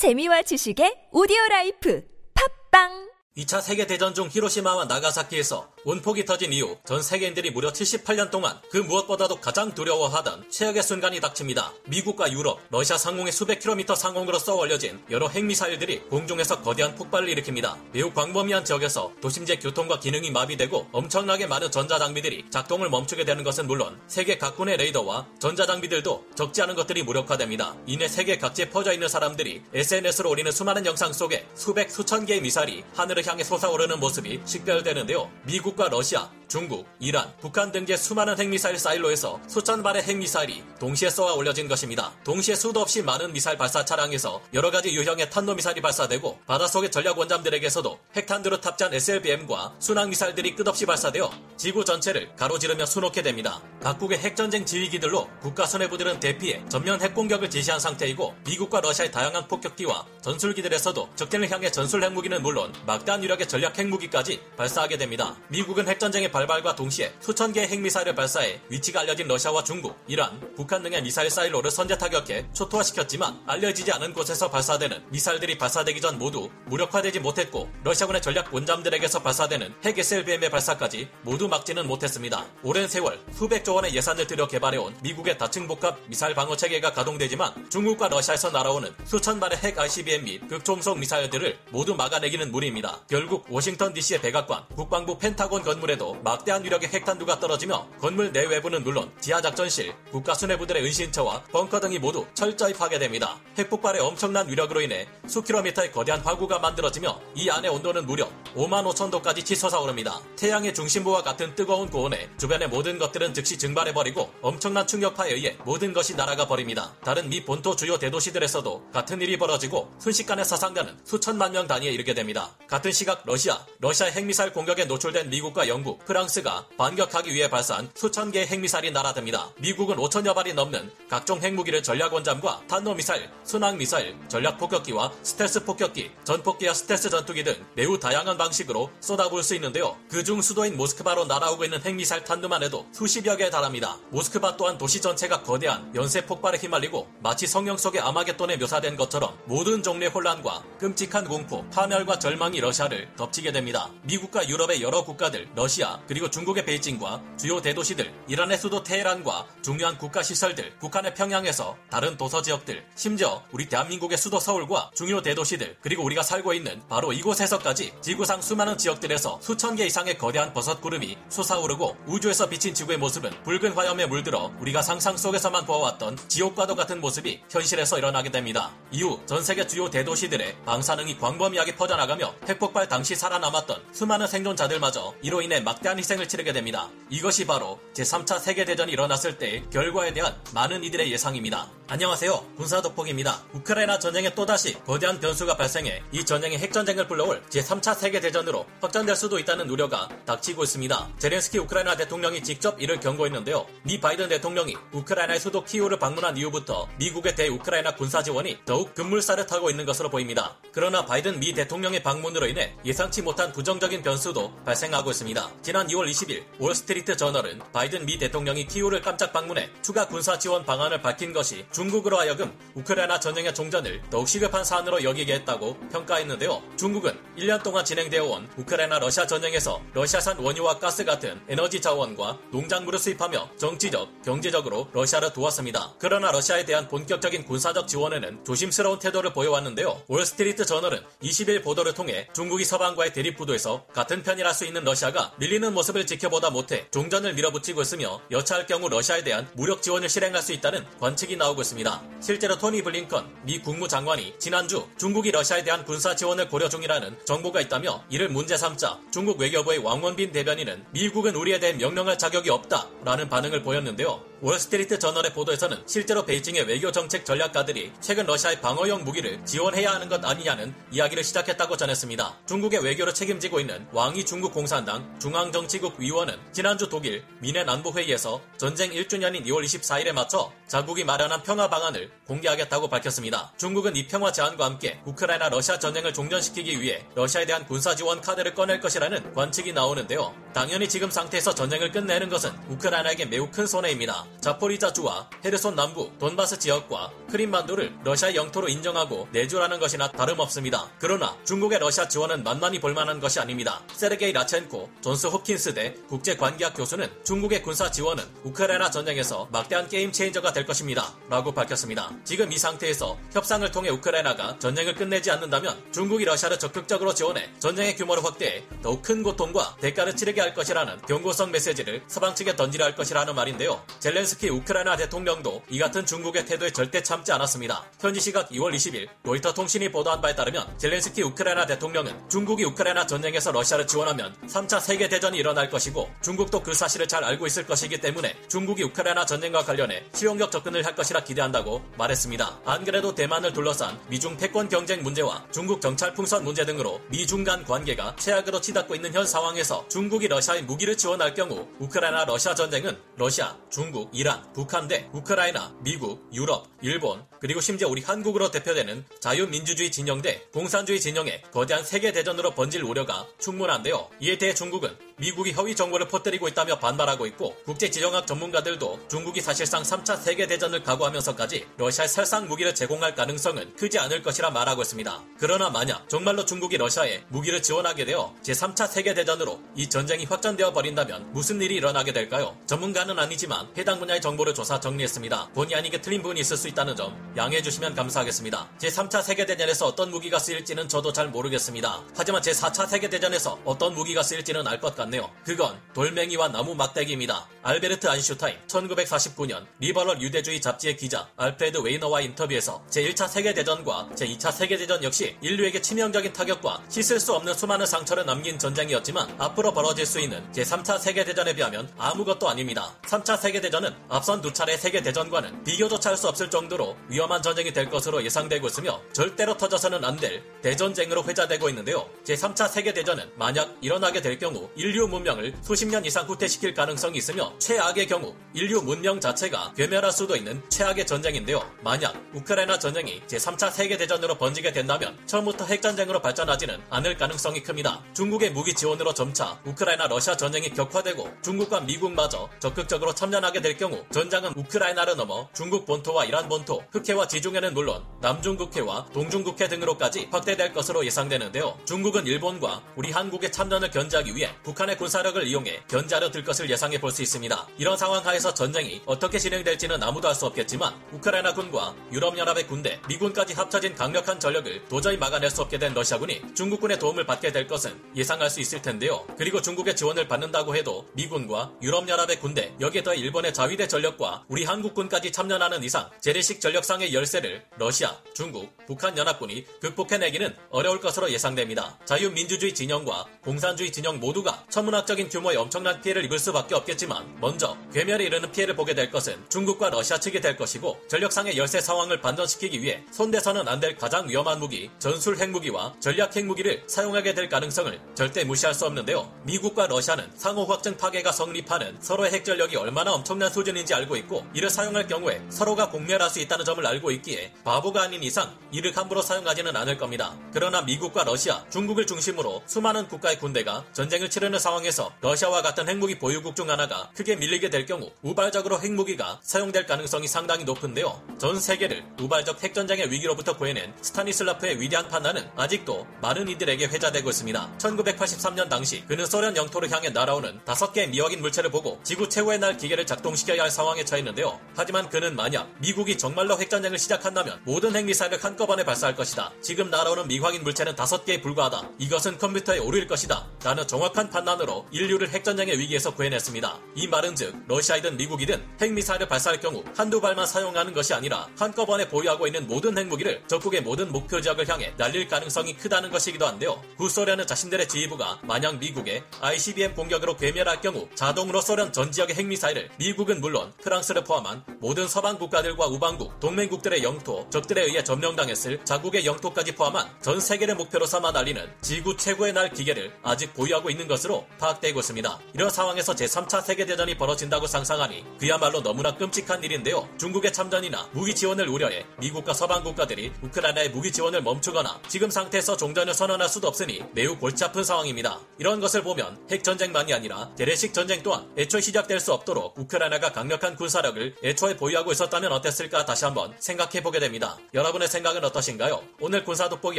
재미와 지식의 오디오 life. 팟빵 2차 세계대전 중 히로시마와 나가사키에서 원폭이 터진 이후 전 세계인들이 무려 78년 동안 그 무엇보다도 가장 두려워하던 최악의 순간이 닥칩니다. 미국과 유럽, 러시아 상공의 수백 킬로미터 상공으로 쏘 올려진 여러 핵미사일들이 공중에서 거대한 폭발을 일으킵니다. 매우 광범위한 지역에서 도심지의 교통과 기능이 마비되고 엄청나게 많은 전자장비들이 작동을 멈추게 되는 것은 물론 세계 각군의 레이더와 전자장비들도 적지 않은 것들이 무력화됩니다. 이내 세계 각지에 퍼져 있는 사람들이 SNS로 올리는 수많은 영상 속에 수백 수천 개의 미사일이 하늘을 향해 솟아오르는 모습이 식별되는데요. 미국과 러시아, 중국, 이란, 북한 등지의 수많은 핵미사일 사일로에서 수천 발의 핵미사일이 동시에 쏘아 올려진 것입니다. 동시에 수도 없이 많은 미사일 발사 차량에서 여러 가지 유형의 탄도미사일이 발사되고 바닷속의 전략 원잠들에게서도 핵탄두로 탑재한 SLBM과 순항미사일들이 끝없이 발사되어 지구 전체를 가로지르며 수놓게 됩니다. 각국의 핵전쟁 지휘기들로 국가 수뇌부들은 대피해 전면 핵공격을 지시한 상태이고 미국과 러시아의 다양한 폭격기와 전술기들에서도 적진을 향해 전술 핵무기는 물론 막 대한 유력의 전략 핵무기까지 발사하게 됩니다. 미국은 핵전쟁의 발발과 동시에 수천 개의 핵미사일을 발사해 위치가 알려진 러시아와 중국, 이란, 북한 등의 미사일 사일로를 선제 타격해 초토화시켰지만 알려지지 않은 곳에서 발사되는 미사일들이 발사되기 전 모두 무력화되지 못했고 러시아군의 전략 원잠들에게서 발사되는 핵 SLBM의 발사까지 모두 막지는 못했습니다. 오랜 세월 수백조 원의 예산을 들여 개발해온 미국의 다층 복합 미사일 방어 체계가 가동되지만 중국과 러시아에서 날아오는 수천 발의 핵 ICBM 및 극초음속 미사일들을 모두 막아내기는 무리입니다. 결국 워싱턴 DC의 백악관, 국방부 펜타곤 건물에도 막대한 위력의 핵탄두가 떨어지며 건물 내외부는 물론 지하작전실, 국가수뇌부들의 은신처와 벙커 등이 모두 철저히 파괴됩니다. 핵폭발의 엄청난 위력으로 인해 수킬로미터의 거대한 화구가 만들어지며 이 안의 온도는 무려 5만 5천 도까지 치솟아 오릅니다. 태양의 중심부와 같은 뜨거운 고온에 주변의 모든 것들은 즉시 증발해버리고 엄청난 충격파에 의해 모든 것이 날아가 버립니다. 다른 미 본토 주요 대도시들에서도 같은 일이 벌어지고 순식간에 사상자는 수천만 명 단위에 이르게 됩니다. 같은 시각 러시아, 러시아의 핵미사일 공격에 노출된 미국과 영국, 프랑스가 반격하기 위해 발사한 수천 개의 핵미사일이 날아듭니다. 미국은 5천여 발이 넘는 각종 핵무기를 전략원잠과 탄도미사일, 순항미사일, 전략폭격기와 스텔스 폭격기, 전폭기와 스텔스 전투기 등 매우 다양한 방식으로 쏟아부을 수 있는데요. 그중 수도인 모스크바로 날아오고 있는 핵미사일 탄두만 해도 수십여 개에 달합니다. 모스크바 또한 도시 전체가 거대한 연쇄 폭발에 휘말리고 마치 성경 속의 아마겟돈에 묘사된 것처럼 모든 종류의 혼란과 끔찍한 공포, 파멸과 절망이 러시아 를 덮치게 됩니다. 미국과 유럽의 여러 국가들, 러시아, 그리고 중국의 베이징과 주요 대도시들, 이란의 수도 테헤란과 중요한 국가 시설들, 북한의 평양에서 다른 도서 지역들, 심지어 우리 대한민국의 수도 서울과 중요 대도시들, 그리고 우리가 살고 있는 바로 이곳에서까지 지구상 수많은 지역들에서 수천 개 이상의 거대한 버섯 구름이 솟아오르고 우주에서 비친 지구의 모습은 붉은 화염에 물들어 우리가 상상 속에서만 보아왔던 지옥과도 같은 모습이 현실에서 일어나게 됩니다. 이후 전 세계 주요 대도시들의 방사능이 광범위하게 퍼져나가며 핵폭 발 당시 살아남았던 수많은 생존자들마저 이로 인해 막대한 희생을 치르게 됩니다. 이것이 바로 제3차 세계대전이 일어났을 때의 결과에 대한 많은 이들의 예상입니다. 안녕하세요. 군사독복입니다. 우크라이나 전쟁에 또다시 거대한 변수가 발생해 이 전쟁이 핵전쟁을 불러올 제3차 세계대전으로 확장될 수도 있다는 우려가 닥치고 있습니다. 젤렌스키 우크라이나 대통령이 직접 이를 경고했는데요. 미 바이든 대통령이 우크라이나의 수도 키우를 방문한 이후부터 미국의 대우크라이나 군사 지원이 더욱 급물살을 타고 있는 것으로 보입니다. 그러나 바이든 미 대통령의 방문으로 인해 예상치 못한 부정적인 변수도 발생하고 있습니다. 지난 2월 20일 월스트리트 저널은 바이든 미 대통령이 키우를 깜짝 방문해 추가 군사 지원 방안을 밝힌 것이 중국으로 하여금 우크라이나 전쟁의 종전을 더욱 시급한 사안으로 여기게 했다고 평가했는데요. 중국은 1년 동안 진행되어 온 우크라이나 러시아 전쟁에서 러시아산 원유와 가스 같은 에너지 자원과 농작물을 수입하며 정치적, 경제적으로 러시아를 도왔습니다. 그러나 러시아에 대한 본격적인 군사적 지원에는 조심스러운 태도를 보여왔는데요. 월스트리트 저널은 20일 보도를 통해 중국이 서방과의 대립 구도에서 같은 편이라 수 있는 러시아가 밀리는 모습을 지켜보다 못해 종전을 밀어붙이고 있으며 여차할 경우 러시아에 대한 무력 지원을 실행할 수 있다는 관측이 나오고 있습니다. 실제로 토니 블링컨 미 국무장관이 지난주 중국이 러시아에 대한 군사 지원을 고려 중이라는 정보가 있다며 이를 문제 삼자 중국 외교부의 왕원빈 대변인은 미국은 우리에 대해 명령할 자격이 없다라는 반응을 보였는데요. 월스트리트 저널의 보도에서는 실제로 베이징의 외교 정책 전략가들이 최근 러시아에 방어용 무기를 지원해야 하는 것 아니냐는 이야기를 시작했다고 전했습니다. 중국의 외교를 책임지고 있는 왕이 중국 공산당 중앙정치국 위원은 지난주 독일 뮌헨 안보회의에서 전쟁 1주년인 2월 24일에 맞춰 자국이 마련한 평화 방안을 공개하겠다고 밝혔습니다. 중국은 이 평화 제안과 함께 우크라이나 러시아 전쟁을 종전시키기 위해 러시아에 대한 군사 지원 카드를 꺼낼 것이라는 관측이 나오는데요. 당연히 지금 상태에서 전쟁을 끝내는 것은 우크라이나에게 매우 큰 손해입니다. 자포리자주와 헤르손 남부 돈바스 지역과 크림반도를 러시아 영토로 인정하고 내주라는 것이나 다름없습니다. 그러나 중국의 러시아 지원은 만만히 볼만한 것이 아닙니다. 세르게이 라첸코 존스 홉킨스대 국제관계학 교수는 중국의 군사 지원은 우크라이나 전쟁에서 막대한 게임 체인저가 될 것입니다. 라고 밝혔습니다. 지금 이 상태에서 협상을 통해 우크라이나가 전쟁을 끝내지 않는다면 중국이 러시아를 적극적으로 지원해 전쟁의 규모를 확대해 더욱 큰 고통과 대가를 치르게 할 것이라는 경고성 메시지를 서방 측에 던지려 할 것이라는 말인데요. 젤렌스키 우크라이나 대통령도 이 같은 중국의 태도에 절대 참지 않았습니다. 현지 시각 2월 20일 로이터 통신이 보도한 바에 따르면 젤렌스키 우크라이나 대통령은 중국이 우크라이나 전쟁에서 러시아를 지원하면 3차 세계 대전이 일어날 것이고 중국도 그 사실을 잘 알고 있을 것이기 때문에 중국이 우크라이나 전쟁과 관련해 실용적 접근을 할 것이라 기대한다고 말했습니다. 안 그래도 대만을 둘러싼 미중 패권 경쟁 문제와 중국 정찰 풍선 문제 등으로 미중 간 관계가 최악으로 치닫고 있는 현 상황에서 중국이 러시아에 무기를 지원할 경우 우크라이나 러시아 전쟁은 러시아, 중국, 이란, 북한 대 우크라이나, 미국, 유럽, 일본, 그리고 심지어 우리 한국으로 대표되는 자유민주주의 진영 대 공산주의 진영의 거대한 세계 대전으로 번질 우려가 충분한데요. 이에 대해 중국은 미국이 허위 정보를 퍼뜨리고 있다며 반발하고 있고 국제지정학 전문가들도 중국이 사실상 3차 세계대전을 각오하면서까지 러시아에 살상 무기를 제공할 가능성은 크지 않을 것이라 말하고 있습니다. 그러나 만약 정말로 중국이 러시아에 무기를 지원하게 되어 제3차 세계대전으로 이 전쟁이 확전되어 버린다면 무슨 일이 일어나게 될까요? 전문가는 아니지만 해당 분야의 정보를 조사 정리했습니다. 본의 아니게 틀린 부분이 있을 수 있다는 점 양해해 주시면 감사하겠습니다. 제3차 세계대전에서 어떤 무기가 쓰일지는 저도 잘 모르겠습니다. 하지만 제4차 세계대전에서 어떤 무기가 쓰일지는 알 것 같네요. 그건 돌멩이와 나무 막대기입니다. 알베르트 아인슈타인 1949년 리버럴 유대주의 잡지의 기자 알프레드 웨이너와 인터뷰에서 제1차 세계대전과 제2차 세계대전 역시 인류에게 치명적인 타격과 씻을 수 없는 수많은 상처를 남긴 전쟁이었지만 앞으로 벌어질 수 있는 제3차 세계대전에 비하면 아무것도 아닙니다. 3차 세계대전은 앞선 두 차례 세계대전과는 비교조차 할 수 없을 정도로 위험한 전쟁이 될 것으로 예상되고 있으며 절대로 터져서는 안 될 대전쟁으로 회자되고 있는데요. 제3차 세계대전은 만약 일어나게 될 경우 인류 문명을 수십 년 이상 후퇴시킬 가능성이 있으며 최악의 경우 인류 문명 자체가 괴멸할 수도 있는 최악의 전쟁인데요. 만약 우크라이나 전쟁이 제3차 세계대전으로 번지게 된다면 처음부터 핵전쟁으로 발전하지는 않을 가능성이 큽니다. 중국의 무기 지원으로 점차 우크라이나 러시아 전쟁이 격화되고 중국과 미국마저 적극적으로 참전하게 될 경우 전장은 우크라이나를 넘어 중국 본토와 이란 본토, 흑해와 지중해는 물론 남중국해와 동중국해 등으로까지 확대될 것으로 예상되는데요. 중국은 일본과 우리 한국의 참전을 견제하기 위해 북한의 군사력을 이용해 견제하려 들 것을 예상해 볼 수 있습니다. 이런 상황 하에서 전쟁이 어떻게 진행될지는 아무도 알 수 없겠지만 우크라이나 군과 유럽연합의 군대, 미군까지 합쳐진 강력한 전력을 도저히 막아낼 수 없게 된 러시아군이 중국군의 도움을 받게 될 것은 예상할 수 있을 텐데요. 그리고 중국의 지원을 받는다고 해도 미군과 유럽연합의 군대, 여기에 더해 일본의 자위대 전력과 우리 한국군까지 참전하는 이상 재래식 전력상의 열세를 러시아, 중국, 북한 연합군이 극복해내기는 어려울 것으로 예상됩니다. 자유민주주의 진영과 공산주의 진영 모두가 천문학적인 규모의 엄청난 피해를 입을 수밖에 없겠지만 먼저 괴멸에 이르는 피해를 보게 될 것은 중국과 러시아 측이 될 것이고 전력상의 열세 상황을 반전시키기 위해 손대서는 안 될 가장 위험한 무기 전술 핵무기와 전략 핵무기를 사용하게 될 가능성을 절대 무시할 수 없는데요. 미국과 러시아는 상호 확증 파괴가 성립하는 서로의 핵 전력이 얼마나 엄청난 수준인지 알고 있고 이를 사용할 경우에 서로가 공멸할 수 있다는 점을 알고 있기에 바보가 아닌 이상 이를 함부로 사용하지는 않을 겁니다. 그러나 미국과 러시아, 중국을 중심으로 수많은 국가의 군대가 전쟁을 치르는 상황에서 러시아와 같은 핵무기 보유국 중 하나가 크게 밀리게 될 경우 우발적으로 핵무기가 사용될 가능성이 상당히 높은데요. 전 세계를 우발적 핵전쟁의 위기로부터 구해낸 스타니슬라프의 위대한 판단은 아직도 많은 이들에게 회자되고 있습니다. 1983년 당시 그는 소련 영토를 향해 날아오는 다섯 개의 미확인 물체를 보고 지구 최후의 날 기계를 작동시켜야 할 상황에 처했는데요. 하지만 그는 만약 미국이 정말로 핵전쟁을 시작한다면 모든 핵미사일을 한꺼번에 발사할 것이다. 지금 날아오는 미확인 물체는 다섯 개에 불과하다. 이것은 컴퓨터에 오류일 것이다. 라는 정확한 판단 으로 인류를 핵전쟁의 위기에서 구해냈습니다. 이 말은 즉 러시아이든 미국이든 핵미사일을 발사할 경우 한두 발만 사용하는 것이 아니라 한꺼번에 보유하고 있는 모든 핵무기를 적국의 모든 목표 지역을 향해 날릴 가능성이 크다는 것이기도 한데요. 구소련은 자신들의 지휘부가 만약 미국의 ICBM 공격으로 괴멸할 경우 자동으로 소련 전 지역의 핵미사일을 미국은 물론 프랑스를 포함한 모든 서방 국가들과 우방국, 동맹국들의 영토, 적들에 의해 점령당했을 자국의 영토까지 포함한 전 세계를 목표로 삼아 날리는 지구 최고의 날 기계를 아직 보유하고 있는 것으로 파악되고 있습니다. 이런 상황에서 제3차 세계대전이 벌어진다고 상상하니 그야말로 너무나 끔찍한 일인데요. 중국의 참전이나 무기 지원을 우려해 미국과 서방 국가들이 우크라이나의 무기 지원을 멈추거나 지금 상태에서 종전을 선언할 수도 없으니 매우 골치 아픈 상황입니다. 이런 것을 보면 핵전쟁만이 아니라 재래식 전쟁 또한 애초에 시작될 수 없도록 우크라이나가 강력한 군사력을 애초에 보유하고 있었다면 어땠을까 다시 한번 생각해 보게 됩니다. 여러분의 생각은 어떠신가요? 오늘 군사 돋보기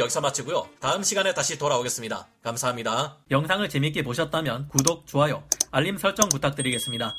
여기서 마치고요. 다음 시간에 다시 돌아오겠습니다. 감사합니다. 영상을 재밌게 보 셨다면 구독, 좋아요, 알림 설정 부탁드리겠습니다.